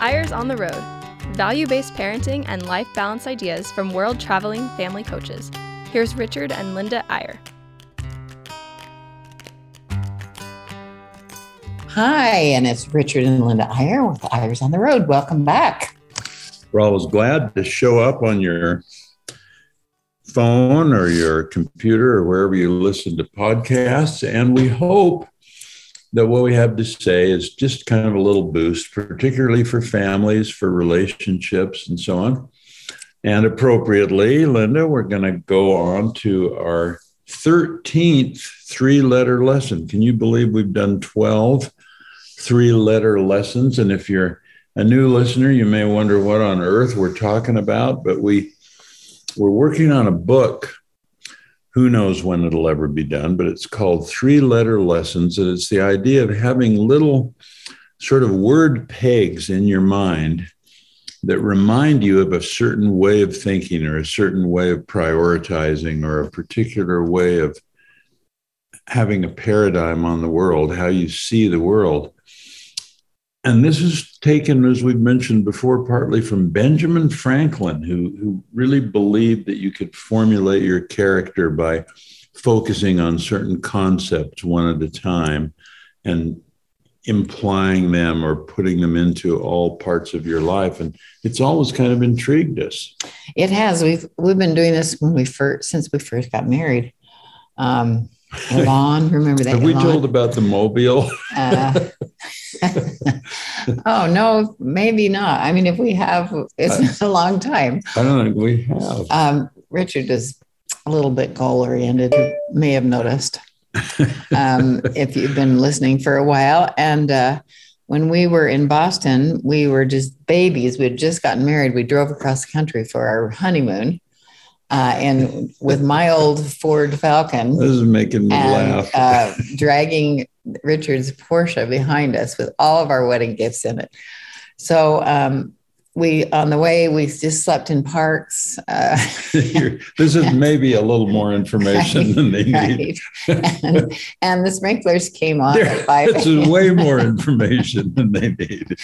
Eyres on the Road value based parenting and life balance ideas from world traveling family coaches. Here's Richard and Linda Eyre. Hi, and it's Richard and Linda Eyre with Eyres on the Road. Welcome back. We're always glad to show up on your phone or your computer or wherever you listen to podcasts. And we hope that what we have to say is just kind of a little boost, particularly for families, for relationships, and so on. And appropriately, Linda, we're going to go on to our 13th three letter lesson. Can you believe we've done 12 three letter lessons? And if you're a new listener, you may wonder what on earth we're talking about, but we we're working on a book who knows when it'll ever be done, but it's called Three Letter Lessons. And it's the idea of having little sort of word pegs in your mind that remind you of a certain way of thinking or a certain way of prioritizing or a particular way of having a paradigm on the world, how you see the world. And this is taken, as we've mentioned before, partly from Benjamin Franklin, who, who really believed that you could formulate your character by focusing on certain concepts one at a time and implying them or putting them into all parts of your life. And it's always kind of intrigued us. It has. We've we've been doing this when we first since we first got married. Um Elon, remember that? Have we told about the mobile? uh, oh no, maybe not. I mean, if we have, it's I, a long time. I don't think we have. Um, Richard is a little bit goal oriented. You may have noticed um, if you've been listening for a while. And uh, when we were in Boston, we were just babies. We had just gotten married. We drove across the country for our honeymoon uh, and with my old Ford Falcon. This is making me and, laugh. uh, dragging Richard's Porsche behind us with all of our wedding gifts in it. So um, we on the way we just slept in parks. Uh, this is maybe a little more information right, than they right. need. and, and, the sprinklers came on there. This is way more information than they need.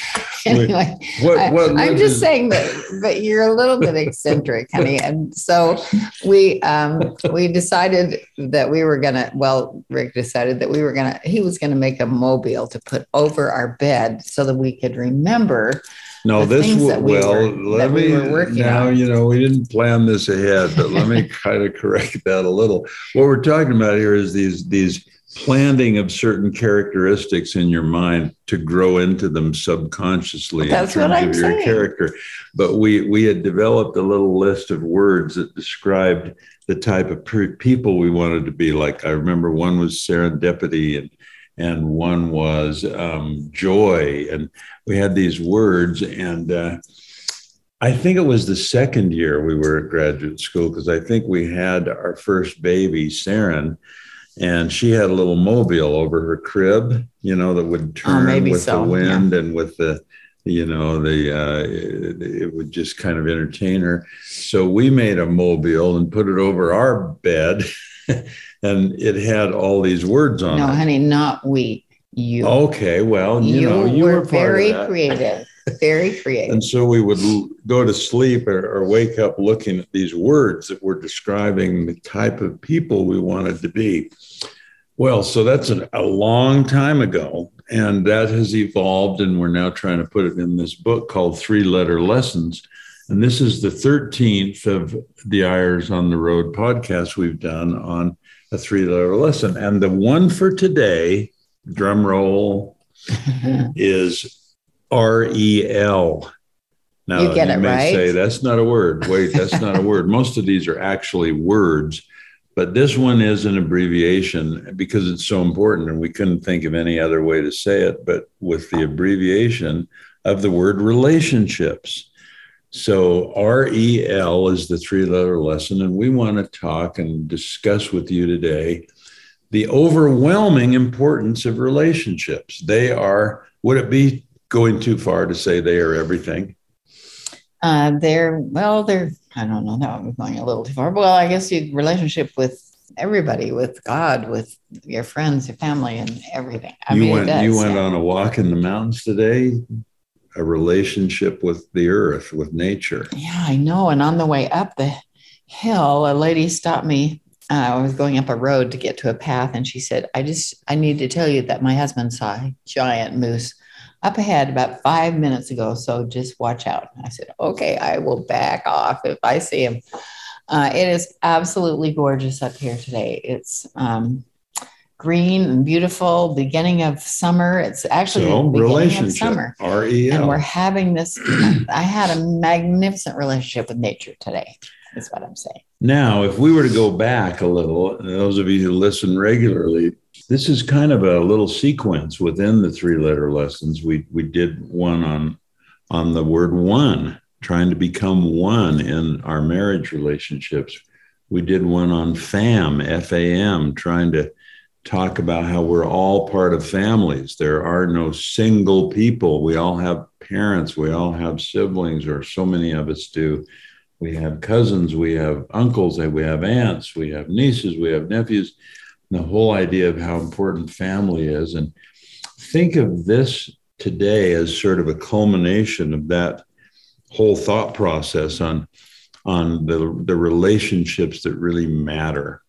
anyway, what, what I, am just saying that, but you're a little bit eccentric, honey. And so we um, we decided that we were gonna. Well, Rick decided that we were gonna. He was gonna make a mobile to put over our bed so that we could remember no, this w- we well, were, let me we now. On. You know, we didn't plan this ahead, but let me kind of correct that a little. What we're talking about here is these these planting of certain characteristics in your mind to grow into them subconsciously That's in terms of your saying. character. But we we had developed a little list of words that described the type of people we wanted to be. Like I remember one was serendipity and and one was um, joy. And we had these words. And uh, I think it was the second year we were at graduate school because I think we had our first baby, Saren, and she had a little mobile over her crib, you know, that would oh, turn oh, with so. the wind yeah. and with the you know the uh, it, it, would just kind of entertain her so we made a mobile and put it over our bed and it had all these words on no, it. No, honey, not we. You. Okay, well, you, you know, you were, were very creative. Very creative. and so we would go to sleep or, or, wake up looking at these words that were describing the type of people we wanted to be. Well, so that's an, a long time ago, and that has evolved, and we're now trying to put it in this book called Three Letter Lessons. And this is the 13th of the Eyres on the Road podcast we've done on a three letter lesson. And the one for today, drum roll, is R E L. Now, you get you it may right. say that's not a word. Wait, that's not a word. Most of these are actually words, but this one is an abbreviation because it's so important. And we couldn't think of any other way to say it, but with the abbreviation of the word relationships. So, REL is the three letter lesson, and we want to talk and discuss with you today the overwhelming importance of relationships. They are, would it be going too far to say they are everything? Uh, they're, well, they're, I don't know, that would be going a little too far. Well, I guess you relationship with everybody, with God, with your friends, your family, and everything. I you mean, went, you went on a walk in the mountains today a relationship with the earth, with nature. Yeah, I know. And on the way up the hill, a lady stopped me. Uh, I was going up a road to get to a path, and she said, I just, I need to tell you that my husband saw a giant moose up ahead about five minutes ago. So just watch out. I said, okay, I will back off if I see him. Uh, it is absolutely gorgeous up here today. It's um, green and beautiful. Beginning of summer. It's actually So, beginning of relationship, summer, R E and we're having this. I had a magnificent relationship with nature today. Is what I'm saying. Now, if we were to go back a little, those of you who listen regularly, this is kind of a little sequence within the three letter lessons. We we did one on on the word one, trying to become one in our marriage relationships. We did one on fam, F A M, trying to talk about how we're all part of families. There are no single people. We all have parents, we all have siblings, or so many of us do. We have cousins, we have uncles, we have aunts, we have nieces, we have nephews. The whole idea of how important family is. And think of this today as sort of a culmination of that whole thought process on, on the, the relationships that really matter.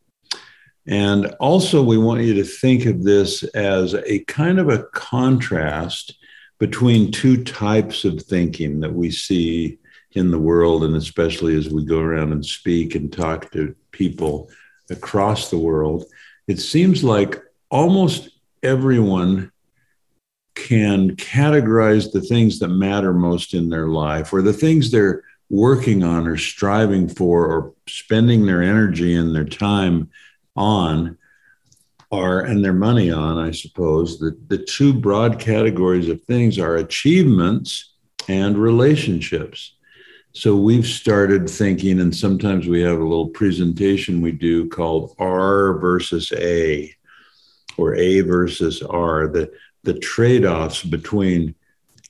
And also, we want you to think of this as a kind of a contrast between two types of thinking that we see in the world, and especially as we go around and speak and talk to people across the world. It seems like almost everyone can categorize the things that matter most in their life or the things they're working on or striving for or spending their energy and their time on are and their money on i suppose the, the two broad categories of things are achievements and relationships. So we've started thinking and sometimes we have a little presentation we do called r versus a or a versus r the the trade-offs between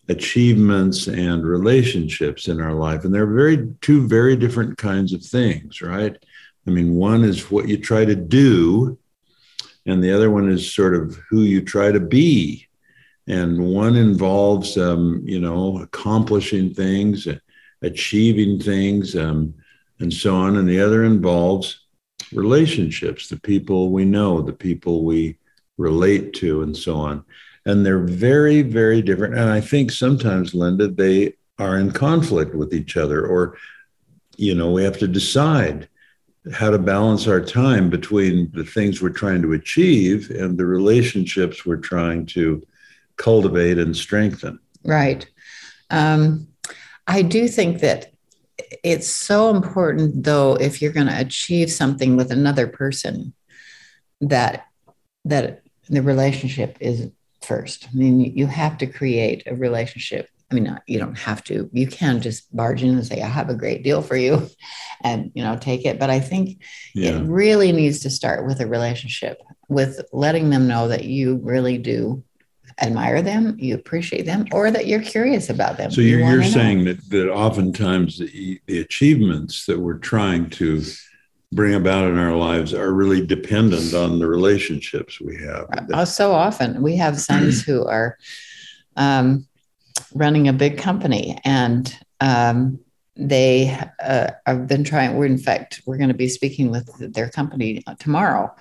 achievements and relationships in our life. And they're very two very different kinds of things right i mean one is what you try to do and the other one is sort of who you try to be. And one involves um, you know accomplishing things achieving things um, and so on. And the other involves relationships the people we know the people we relate to and so on. And they're very very different. And i think sometimes linda they are in conflict with each other or you know we have to decide how to balance our time between the things we're trying to achieve and the relationships we're trying to cultivate and strengthen Right. Um, I do think that it's so important, though, if you're going to achieve something with another person, that that the relationship is first. I mean, you have to create a relationship. I mean, you don't have to. You can just barge in and say, "I have a great deal for you," and you know, take it. But I think yeah it really needs to start with a relationship, with letting them know that you really do admire them, you appreciate them, or that you're curious about them. so You you're, you're know. saying that, that oftentimes the, the achievements that we're trying to bring about in our lives are really dependent on the relationships we have Uh, so often we have sons who are um, running a big company. And um, they uh, have been trying we're in fact we're going to be speaking with their company tomorrow.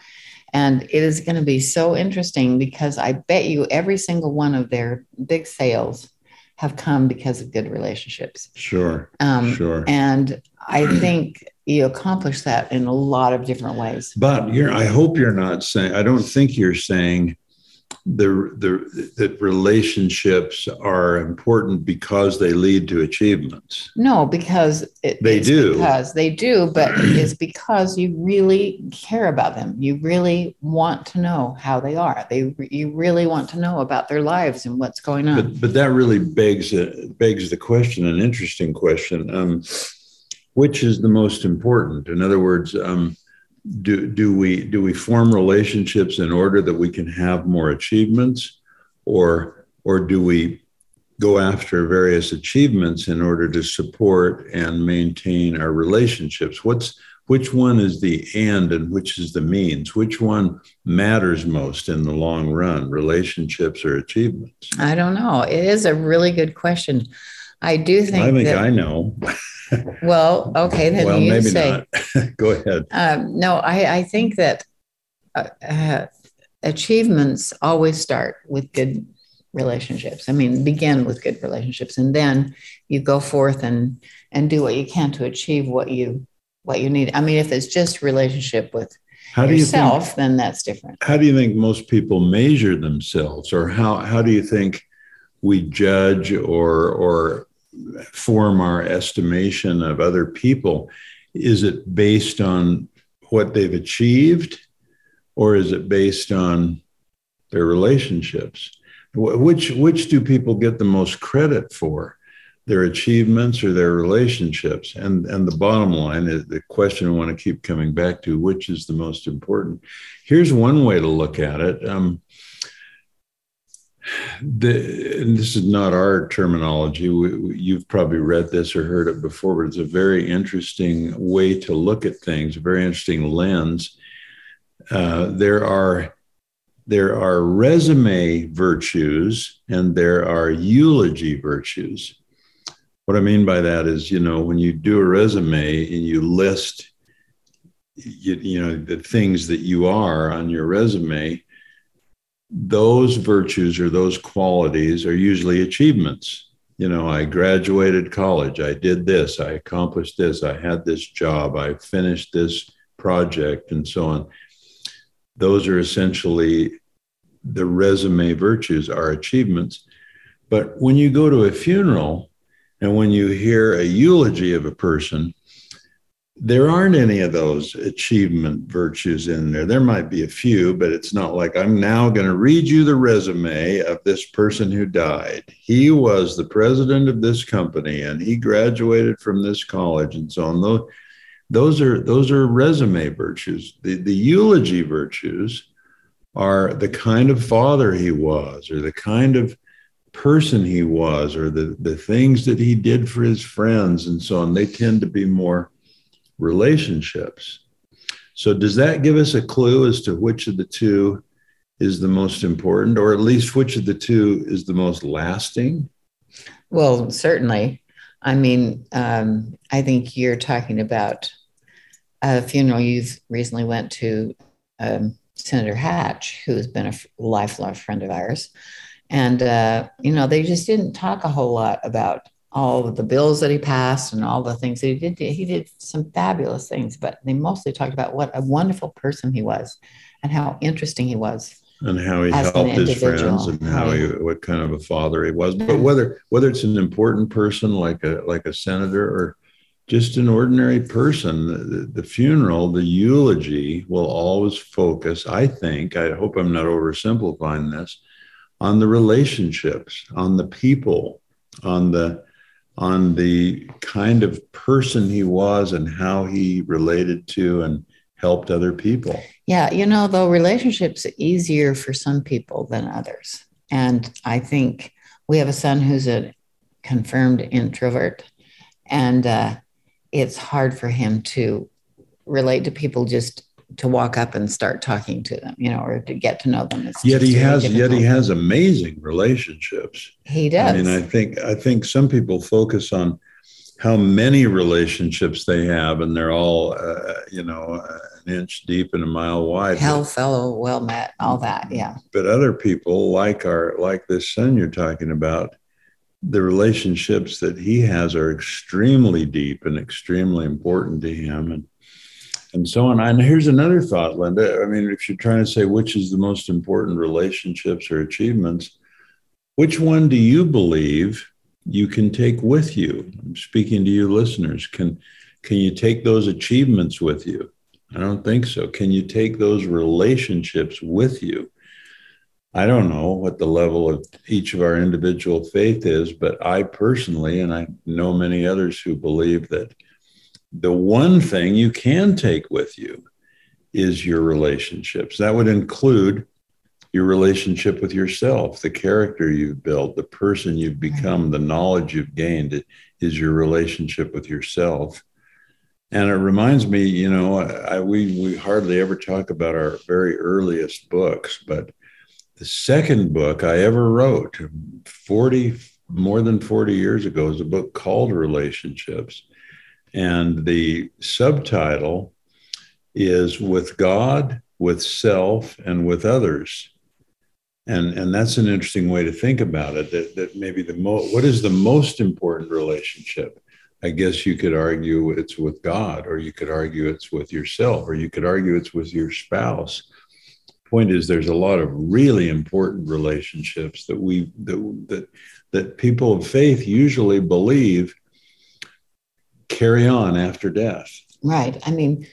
And it is going to be so interesting because i bet you every single one of their big sales have come because of good relationships. Sure um, sure. and i think you accomplish that in a lot of different ways. But you're, I hope you're not saying, I don't think you're saying the, the, that relationships are important because they lead to achievements. No, because it, They do. Because they do, but it's because you really care about them. You really want to know how they are. They you really want to know about their lives and what's going on. But, but that really begs, uh, begs the question, an interesting question. Um, which is the most important? In other words, um, do, do we do we form relationships in order that we can have more achievements or or do we go after various achievements in order to support and maintain our relationships what's which one is the end and which is the means? Which one matters most in the long run, relationships or achievements? I don't know. It is a really good question. I do think. I think that, I know. well, okay, then well, you maybe say. not. Go ahead. Um, no, I, I think that uh, uh, achievements always start with good relationships. I mean, begin with good relationships, and then you go forth and and do what you can to achieve what you what you need. I mean, if it's just relationship with How do you think? yourself, then that's different. How do you think most people measure themselves, or how how do you think we judge or or form our estimation of other people? Is it based on what they've achieved, or is it based on their relationships? Which which do people get the most credit for? Their achievements or their relationships? And and the bottom line is the question I want to keep coming back to: which is the most important? Here's one way to look at it. Um, the, and this is not our terminology. We, we- you've probably read this or heard it before, but it's a very interesting way to look at things, a very interesting lens. Uh, there are there are resume virtues and there are eulogy virtues. What I mean by that is, you know, when you do a resume and you list, you, you know, the things that you are on your resume, those virtues or those qualities are usually achievements. You know, I graduated college, I did this, I accomplished this, I had this job, I finished this project, and so on. Those are essentially the resume virtues, are achievements. But when you go to a funeral and when you hear a eulogy of a person, there aren't any of those achievement virtues in there. There might be a few, but it's not like I'm now going to read you the resume of this person who died. He was the president of this company and he graduated from this college and so on. Those, those are those are resume virtues. The, the eulogy virtues are the kind of father he was or the kind of person he was or the, the things that he did for his friends and so on. They tend to be more relationships. So, does that give us a clue as to which of the two is the most important, or at least which of the two is the most lasting? Well, certainly. I mean, um, I think you're talking about a funeral you've recently went to um, Senator Hatch, who has been a lifelong friend of ours. And, uh, you know, they just didn't talk a whole lot about all of the bills that he passed and all the things that he did. He did some fabulous things, but they mostly talked about what a wonderful person he was and how interesting he was. and how he helped his friends and how he what kind of a father he was but whether whether it's an important person like a like a senator or just an ordinary person the, the funeral the eulogy will always focus i think i hope i'm not oversimplifying this on the relationships on the people on the on the kind of person he was and how he related to and helped other people Yeah, you know, though relationships are easier for some people than others. And I think we have a son who's a confirmed introvert, and uh, it's hard for him to relate to people just to walk up and start talking to them, you know, or to get to know them. It's yet he really has yet he has amazing relationships he does. I mean, I think I think some people focus on how many relationships they have, and they're all, uh, you know, an inch deep and a mile wide. Hell fellow, well met, all that. Yeah. But other people, like our like this son you're talking about, the relationships that he has are extremely deep and extremely important to him, and and so on. And here's another thought, Linda. I mean, if you're trying to say which is the most important relationships or achievements, which one do you believe you can take with you? I'm speaking to you listeners. Can can you take those achievements with you? I don't think so. Can you take those relationships with you? I don't know what the level of each of our individual faith is, but I personally, and I know many others who believe that the one thing you can take with you is your relationships. That would include your relationship with yourself, the character you've built, the person you've become, the knowledge you've gained is your relationship with yourself. And it reminds me, you know, I, we we hardly ever talk about our very earliest books, but the second book I ever wrote, 40 more than 40 years ago, is a book called Relationships. And the subtitle is With God, with Self, and with Others. And, and that's an interesting way to think about it that, that maybe the mo- what is the most important relationship I guess you could argue it's with God, or you could argue it's with yourself, or you could argue it's with your spouse. Point is, there's a lot of really important relationships that we that that, that people of faith usually believe carry on after death. Right. I mean,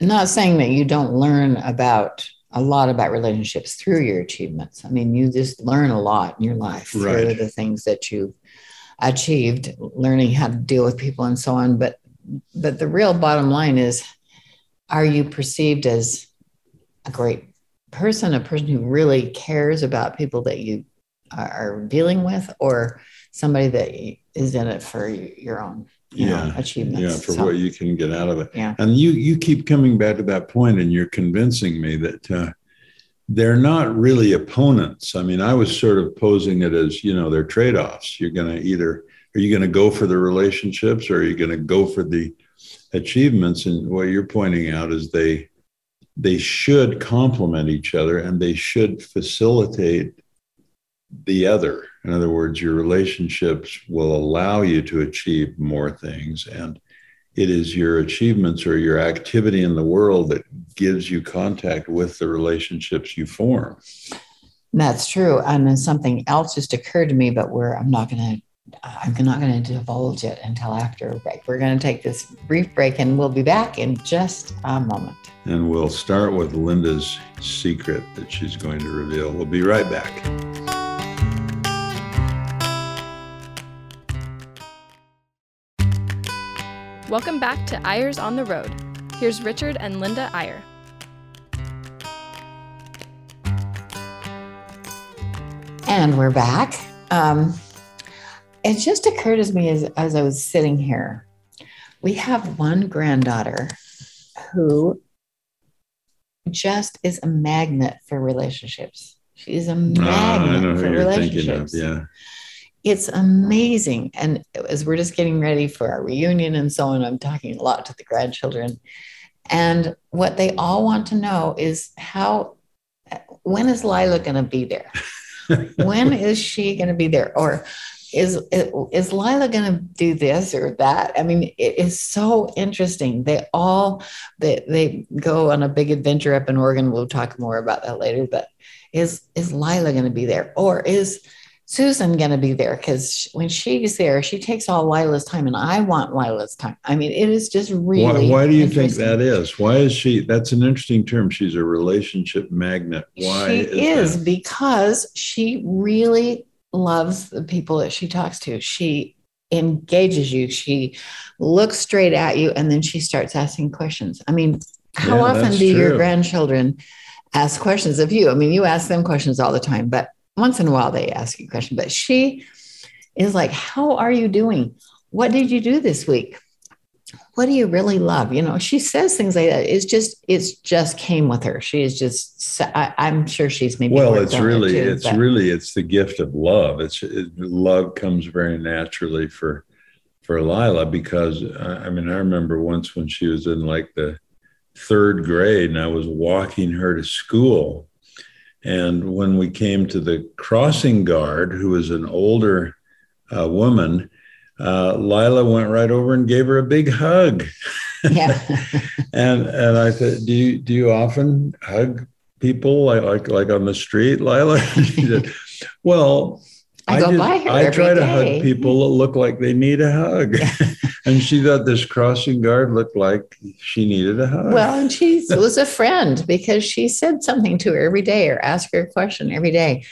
not saying that you don't learn about a lot about relationships through your achievements. I mean, you just learn a lot in your life right. through the things that you've achieved learning how to deal with people and so on but but the real bottom line is are you perceived as a great person a person who really cares about people that you are dealing with or somebody that is in it for your own you yeah. know, achievements yeah for so, what you can get out of it yeah and you you keep coming back to that point and you're convincing me that uh, they're not really opponents. I mean, I was sort of posing it as, you know, they're trade offs. You're going to either, are you going to go for the relationships or are you going to go for the achievements? And what you're pointing out is they, they should complement each other and they should facilitate the other. In other words, your relationships will allow you to achieve more things and it is your achievements or your activity in the world that gives you contact with the relationships you form. That's true. And then something else just occurred to me, but where I'm not going to I'm not going to divulge it until after a break. We're going to take this brief break and we'll be back in just a moment. And we'll start with Linda's secret that she's going to reveal. We'll be right back. Welcome back to Eyres on the Road. Here's Richard and Linda Eyre. And we're back. Um, it just occurred to me as, as I was sitting here. We have one granddaughter who just is a magnet for relationships. She's a ah, magnet for relationships. Of, yeah it's amazing. And as we're just getting ready for our reunion and so on, I'm talking a lot to the grandchildren. And what they all want to know is how, when is Lila going to be there? when is she going to be there? Or is, is Lila going to do this or that? I mean, it is so interesting. They all, they, they go on a big adventure up in Oregon. We'll talk more about that later, but is, is Lila going to be there? Or is, Susan going to be there because when she's there, she takes all Lila's time, and I want Lila's time. I mean, it is just really. Why, why do you think that is? Why is she? That's an interesting term. She's a relationship magnet. Why she is, is because she really loves the people that she talks to. She engages you. She looks straight at you, and then she starts asking questions. I mean, how yeah, often do true. your grandchildren ask questions of you? I mean, you ask them questions all the time, but once in a while they ask you a question, but she is like, How are you doing? What did you do this week? What do you really love? You know, she says things like that. It's just, it's just came with her. She is just, I, am sure she's maybe. Well, it's really, it too, it's but. really, it's the gift of love. It's it, love comes very naturally for, for Lila because I mean, I remember once when she was in like the third grade and I was walking her to school and when we came to the crossing guard, who was an older uh, woman, uh, Lila went right over and gave her a big hug. Yeah. and and I said, do you do you often hug people like like, like on the street, Lila? she said, well, I, I go by her. I try day. to hug people that look like they need a hug. and she thought this crossing guard looked like she needed a hug. Well, and she was a friend because she said something to her every day or asked her a question every day.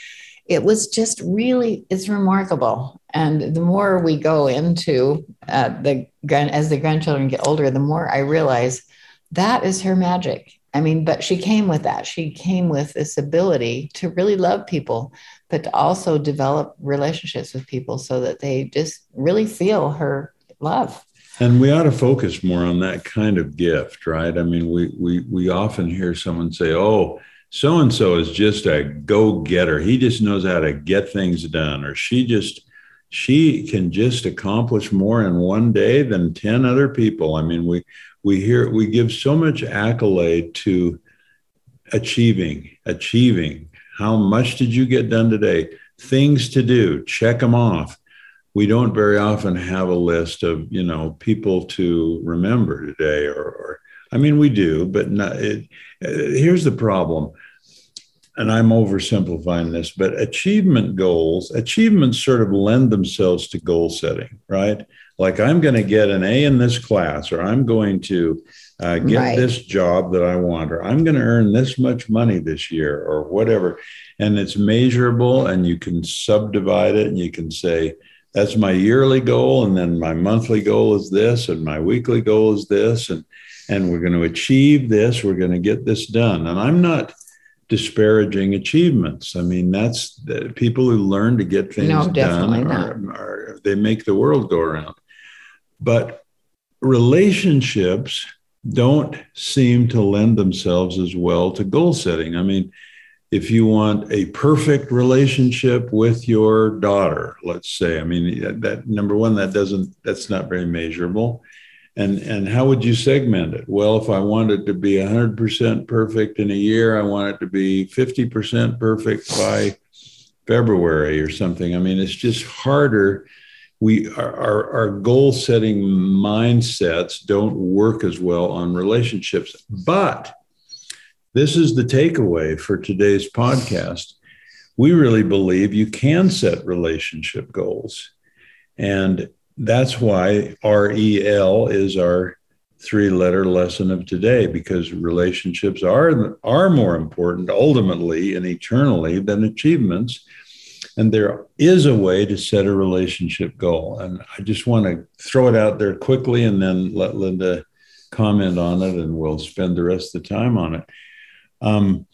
It was just really, it's remarkable. And the more we go into uh, the as the grandchildren get older, the more I realize that is her magic. I mean, but she came with that. She came with this ability to really love people but to also develop relationships with people so that they just really feel her love. and we ought to focus more on that kind of gift, right? I mean, we we we often hear someone say, "Oh, so and so is just a go-getter. He just knows how to get things done," or she just she can just accomplish more in one day than 10 other people. I mean, we we hear we give so much accolade to achieving, achieving. How much did you get done today? Things to do, check them off. We don't very often have a list of you know people to remember today or, or i mean we do but not, it, uh, here's the problem and i'm oversimplifying this but achievement goals achievements sort of lend themselves to goal setting right? Like i'm going to get an a in this class or i'm going to uh, get right. this job that i want or i'm going to earn this much money this year or whatever. And it's measurable and you can subdivide it and you can say that's my yearly goal and then my monthly goal is this and my weekly goal is this and and we're going to achieve this we're going to get this done. And i'm not disparaging achievements. I mean that's the people who learn to get things no, done are, are, they make the world go around. But relationships don't seem to lend themselves as well to goal setting. I mean if you want a perfect relationship with your daughter let's say i mean that number one that doesn't that's not very measurable. And and how would you segment it? Well if i wanted to be 100% perfect in a year i want it to be 50% perfect by february or something. I mean it's just harder we our, our goal setting mindsets don't work as well on relationships but this is the takeaway for today's podcast. We really believe you can set relationship goals. And that's why REL is our three letter lesson of today because relationships are are more important ultimately and eternally than achievements and there is a way to set a relationship goal. And i just want to throw it out there quickly and then let linda comment on it and we'll spend the rest of the time on it. Um,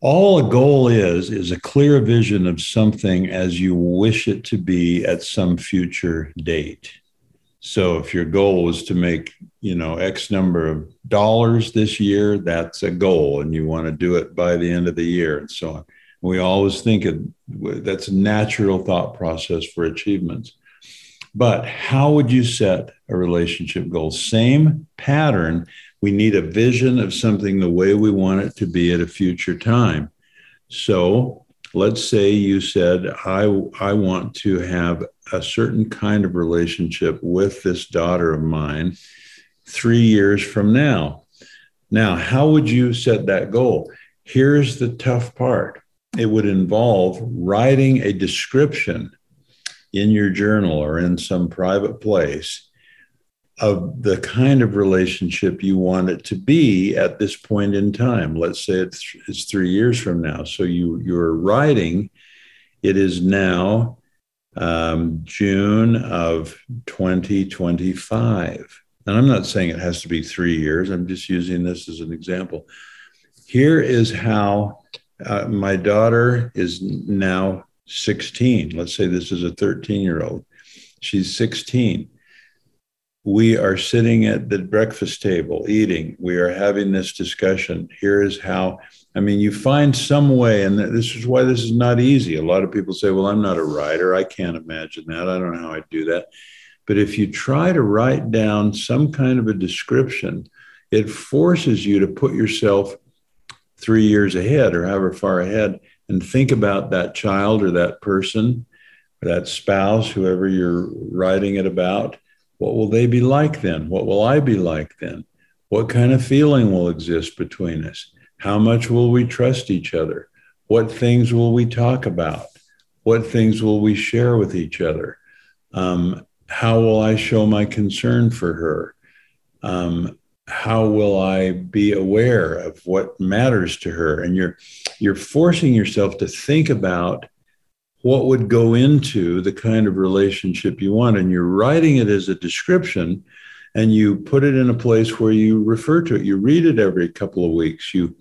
all a goal is is a clear vision of something as you wish it to be at some future date. So if your goal was to make you know x number of dollars this year that's a goal and you want to do it by the end of the year and so on we always think that's a natural thought process for achievements but how would you set a relationship goal same pattern we need a vision of something the way we want it to be at a future time. So let's say you said, I, I want to have a certain kind of relationship with this daughter of mine three years from now. Now, how would you set that goal? Here's the tough part it would involve writing a description in your journal or in some private place of the kind of relationship you want it to be at this point in time. Let's say it's, it's three years from now. So you you're writing. It is now um, June of 2025. And I'm not saying it has to be three years. I'm just using this as an example. Here is how uh, my daughter is now 16. Let's say this is a 13 year old. She's 16 we are sitting at the breakfast table eating. We are having this discussion. Here is how i mean you find some way and this is why this is not easy. A lot of people say well i'm not a writer. I can't imagine that. I don't know how I'd do that. But if you try to write down some kind of a description it forces you to put yourself three years ahead or however far ahead and think about that child or that person or that spouse whoever you're writing it about what will they be like then? What will I be like then? What kind of feeling will exist between us? How much will we trust each other? What things will we talk about? What things will we share with each other? Um, how will I show my concern for her? Um, how will I be aware of what matters to her? And you're you're forcing yourself to think about what would go into the kind of relationship you want. And you're writing it as a description and you put it in a place where you refer to it. You read it every couple of weeks. You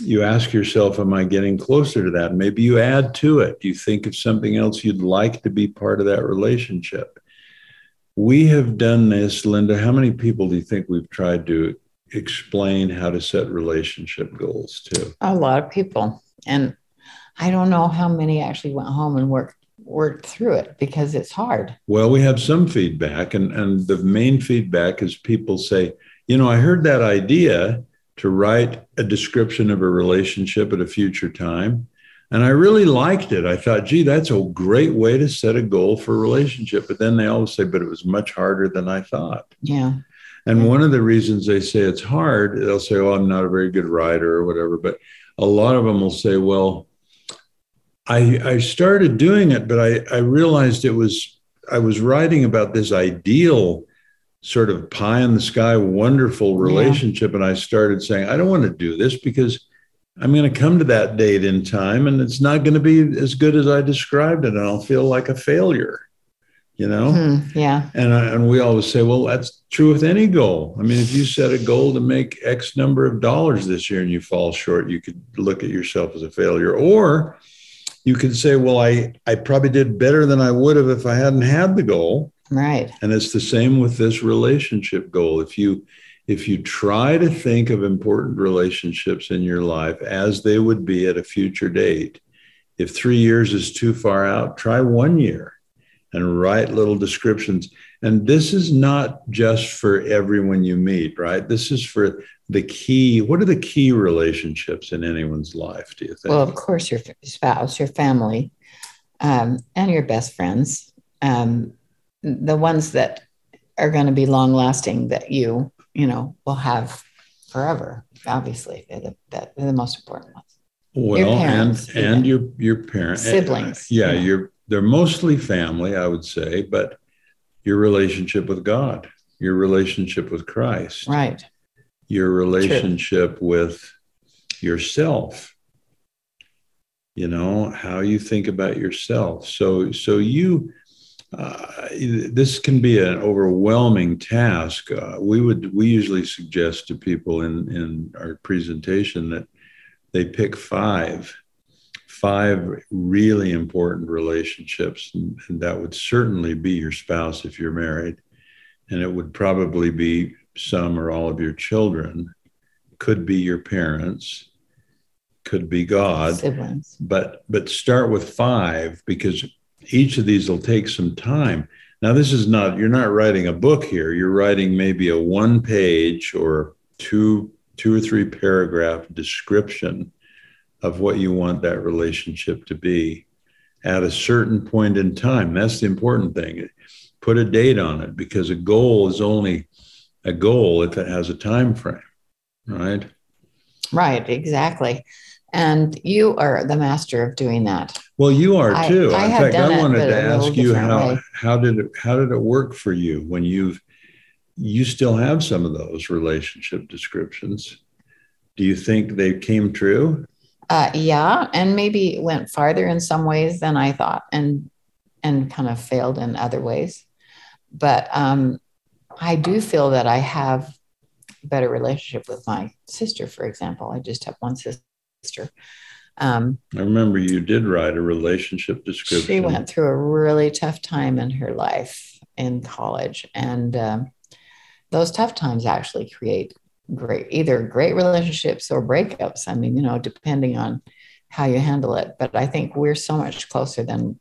you ask yourself, Am I getting closer to that? Maybe you add to it. You think of something else you'd like to be part of that relationship. We have done this, Linda. How many people do you think we've tried to explain how to set relationship goals to? A lot of people. And I don't know how many actually went home and worked worked through it because it's hard. Well, we have some feedback, and, and the main feedback is people say, you know, I heard that idea to write a description of a relationship at a future time. And I really liked it. I thought, gee, that's a great way to set a goal for a relationship. But then they always say, but it was much harder than I thought. Yeah. And one of the reasons they say it's hard, they'll say, oh, I'm not a very good writer or whatever. But a lot of them will say, well, I, I started doing it, but I, I realized it was, I was writing about this ideal sort of pie in the sky, wonderful relationship. Yeah. And I started saying, I don't want to do this because I'm going to come to that date in time and it's not going to be as good as I described it. And I'll feel like a failure, you know? Mm-hmm. Yeah. And, I, and we always say, well, that's true with any goal. I mean, if you set a goal to make X number of dollars this year and you fall short, you could look at yourself as a failure. Or you could say, well, I, I probably did better than I would have if I hadn't had the goal. Right. And it's the same with this relationship goal. If you if you try to think of important relationships in your life as they would be at a future date, if three years is too far out, try one year and write little descriptions. And this is not just for everyone you meet, right? This is for the key. What are the key relationships in anyone's life, do you think? Well, of course, your spouse, your family, um, and your best friends. Um, the ones that are going to be long lasting that you you know will have forever obviously they're the, they're the most important ones. Well parents, and and your your parents eh, siblings yeah, yeah you're they're mostly family i would say but your relationship with god your relationship with christ right. your relationship True. with yourself you know how you think about yourself. So so you uh, this can be an overwhelming task. Uh, we would we usually suggest to people in in our presentation that they pick five five really important relationships and, and that would certainly be your spouse if you're married and it would probably be some or all of your children could be your parents could be god Siblings. but but start with five because each of these will take some time. Now, this is not, you're not writing a book here. You're writing maybe a one page or two, two or three paragraph description of what you want that relationship to be at a certain point in time. That's the important thing. Put a date on it because a goal is only a goal if it has a time frame, right? Right, exactly. And you are the master of doing that. Well, you are too. I, I In fact, I wanted to ask you how way. how did it how did it work for you when you've you still have some of those relationship descriptions. Do you think they came true? Uh, yeah, and maybe went farther in some ways than I thought, and and kind of failed in other ways. But um, I do feel that I have a better relationship with my sister, for example. I just have one sister. Um, I remember you did write a relationship description. She went through a really tough time in her life in college, and um, those tough times actually create great either great relationships or breakups. I mean, you know, depending on how you handle it. But I think we're so much closer than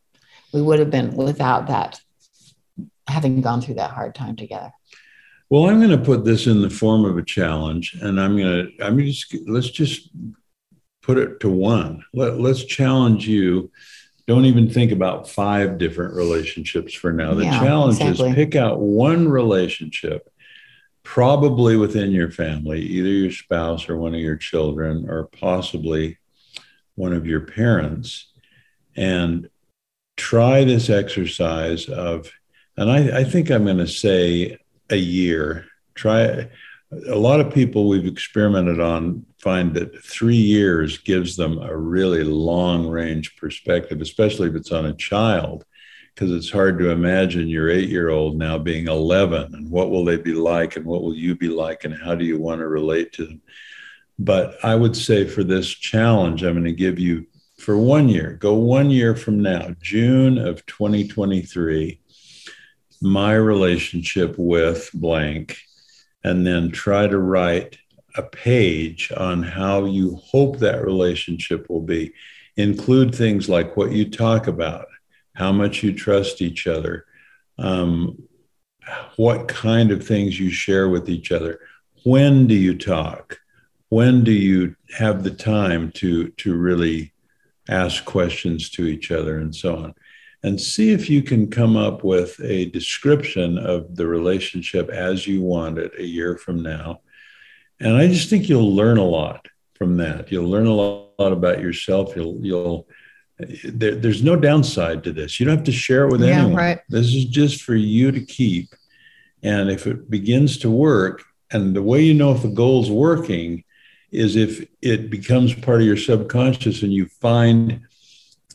we would have been without that, having gone through that hard time together. Well, I'm going to put this in the form of a challenge, and I'm going to. I'm just let's just put it to one. Let, let's challenge you. Don't even think about five different relationships for now. The yeah, challenge exactly. is pick out one relationship, probably within your family, either your spouse or one of your children, or possibly one of your parents, and try this exercise of, and I, I think I'm going to say a year. Try a lot of people we've experimented on find that three years gives them a really long range perspective, especially if it's on a child, because it's hard to imagine your eight year old now being 11 and what will they be like and what will you be like and how do you want to relate to them. But I would say for this challenge, I'm going to give you for one year, go one year from now, June of 2023 my relationship with blank, and then try to write a page on how you hope that relationship will be. Include things like what you talk about, how much you trust each other, um, what kind of things you share with each other. When do you talk? When do you have the time to to really ask questions to each other and so on? And see if you can come up with a description of the relationship as you want it a year from now. And I just think you'll learn a lot from that. You'll learn a lot, lot about yourself. You'll you'll there, there's no downside to this. You don't have to share it with Yeah, anyone. right. This is just for you to keep. And if it begins to work, and the way you know if the goal's working is if it becomes part of your subconscious and you find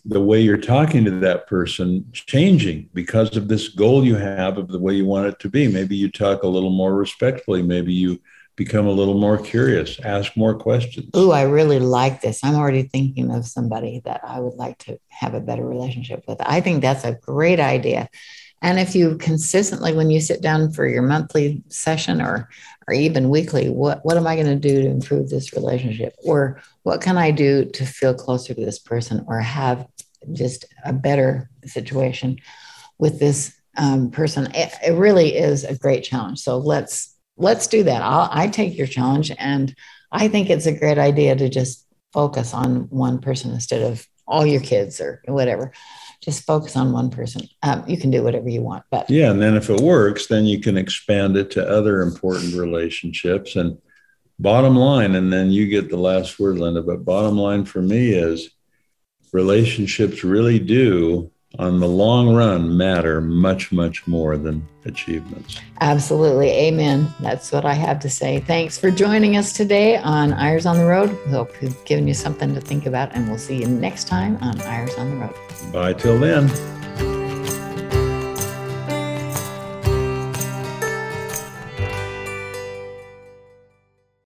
the way you're talking to that person changing because of this goal you have of the way you want it to be. Maybe you talk a little more respectfully. Maybe you become a little more curious, ask more questions. Oh, I really like this. I'm already thinking of somebody that I would like to have a better relationship with. I think that's a great idea. And if you consistently, when you sit down for your monthly session or or even weekly, what what am I going to do to improve this relationship? Or what can I do to feel closer to this person or have just a better situation with this um, person? It, it really is a great challenge. So let's let's do that. I'll, I take your challenge, and I think it's a great idea to just focus on one person instead of all your kids or whatever. Just focus on one person. Um, you can do whatever you want, but Yeah, and then if it works, then you can expand it to other important relationships. And bottom line, and then you get the last word, Linda. But bottom line for me is relationships really do, on the long run, matter much, much more than achievements. absolutely, amen. That's what I have to say. Thanks for joining us today on Eyres on the Road. We hope we've given you something to think about, and we'll see you next time on Eyres on the Road. Bye till then.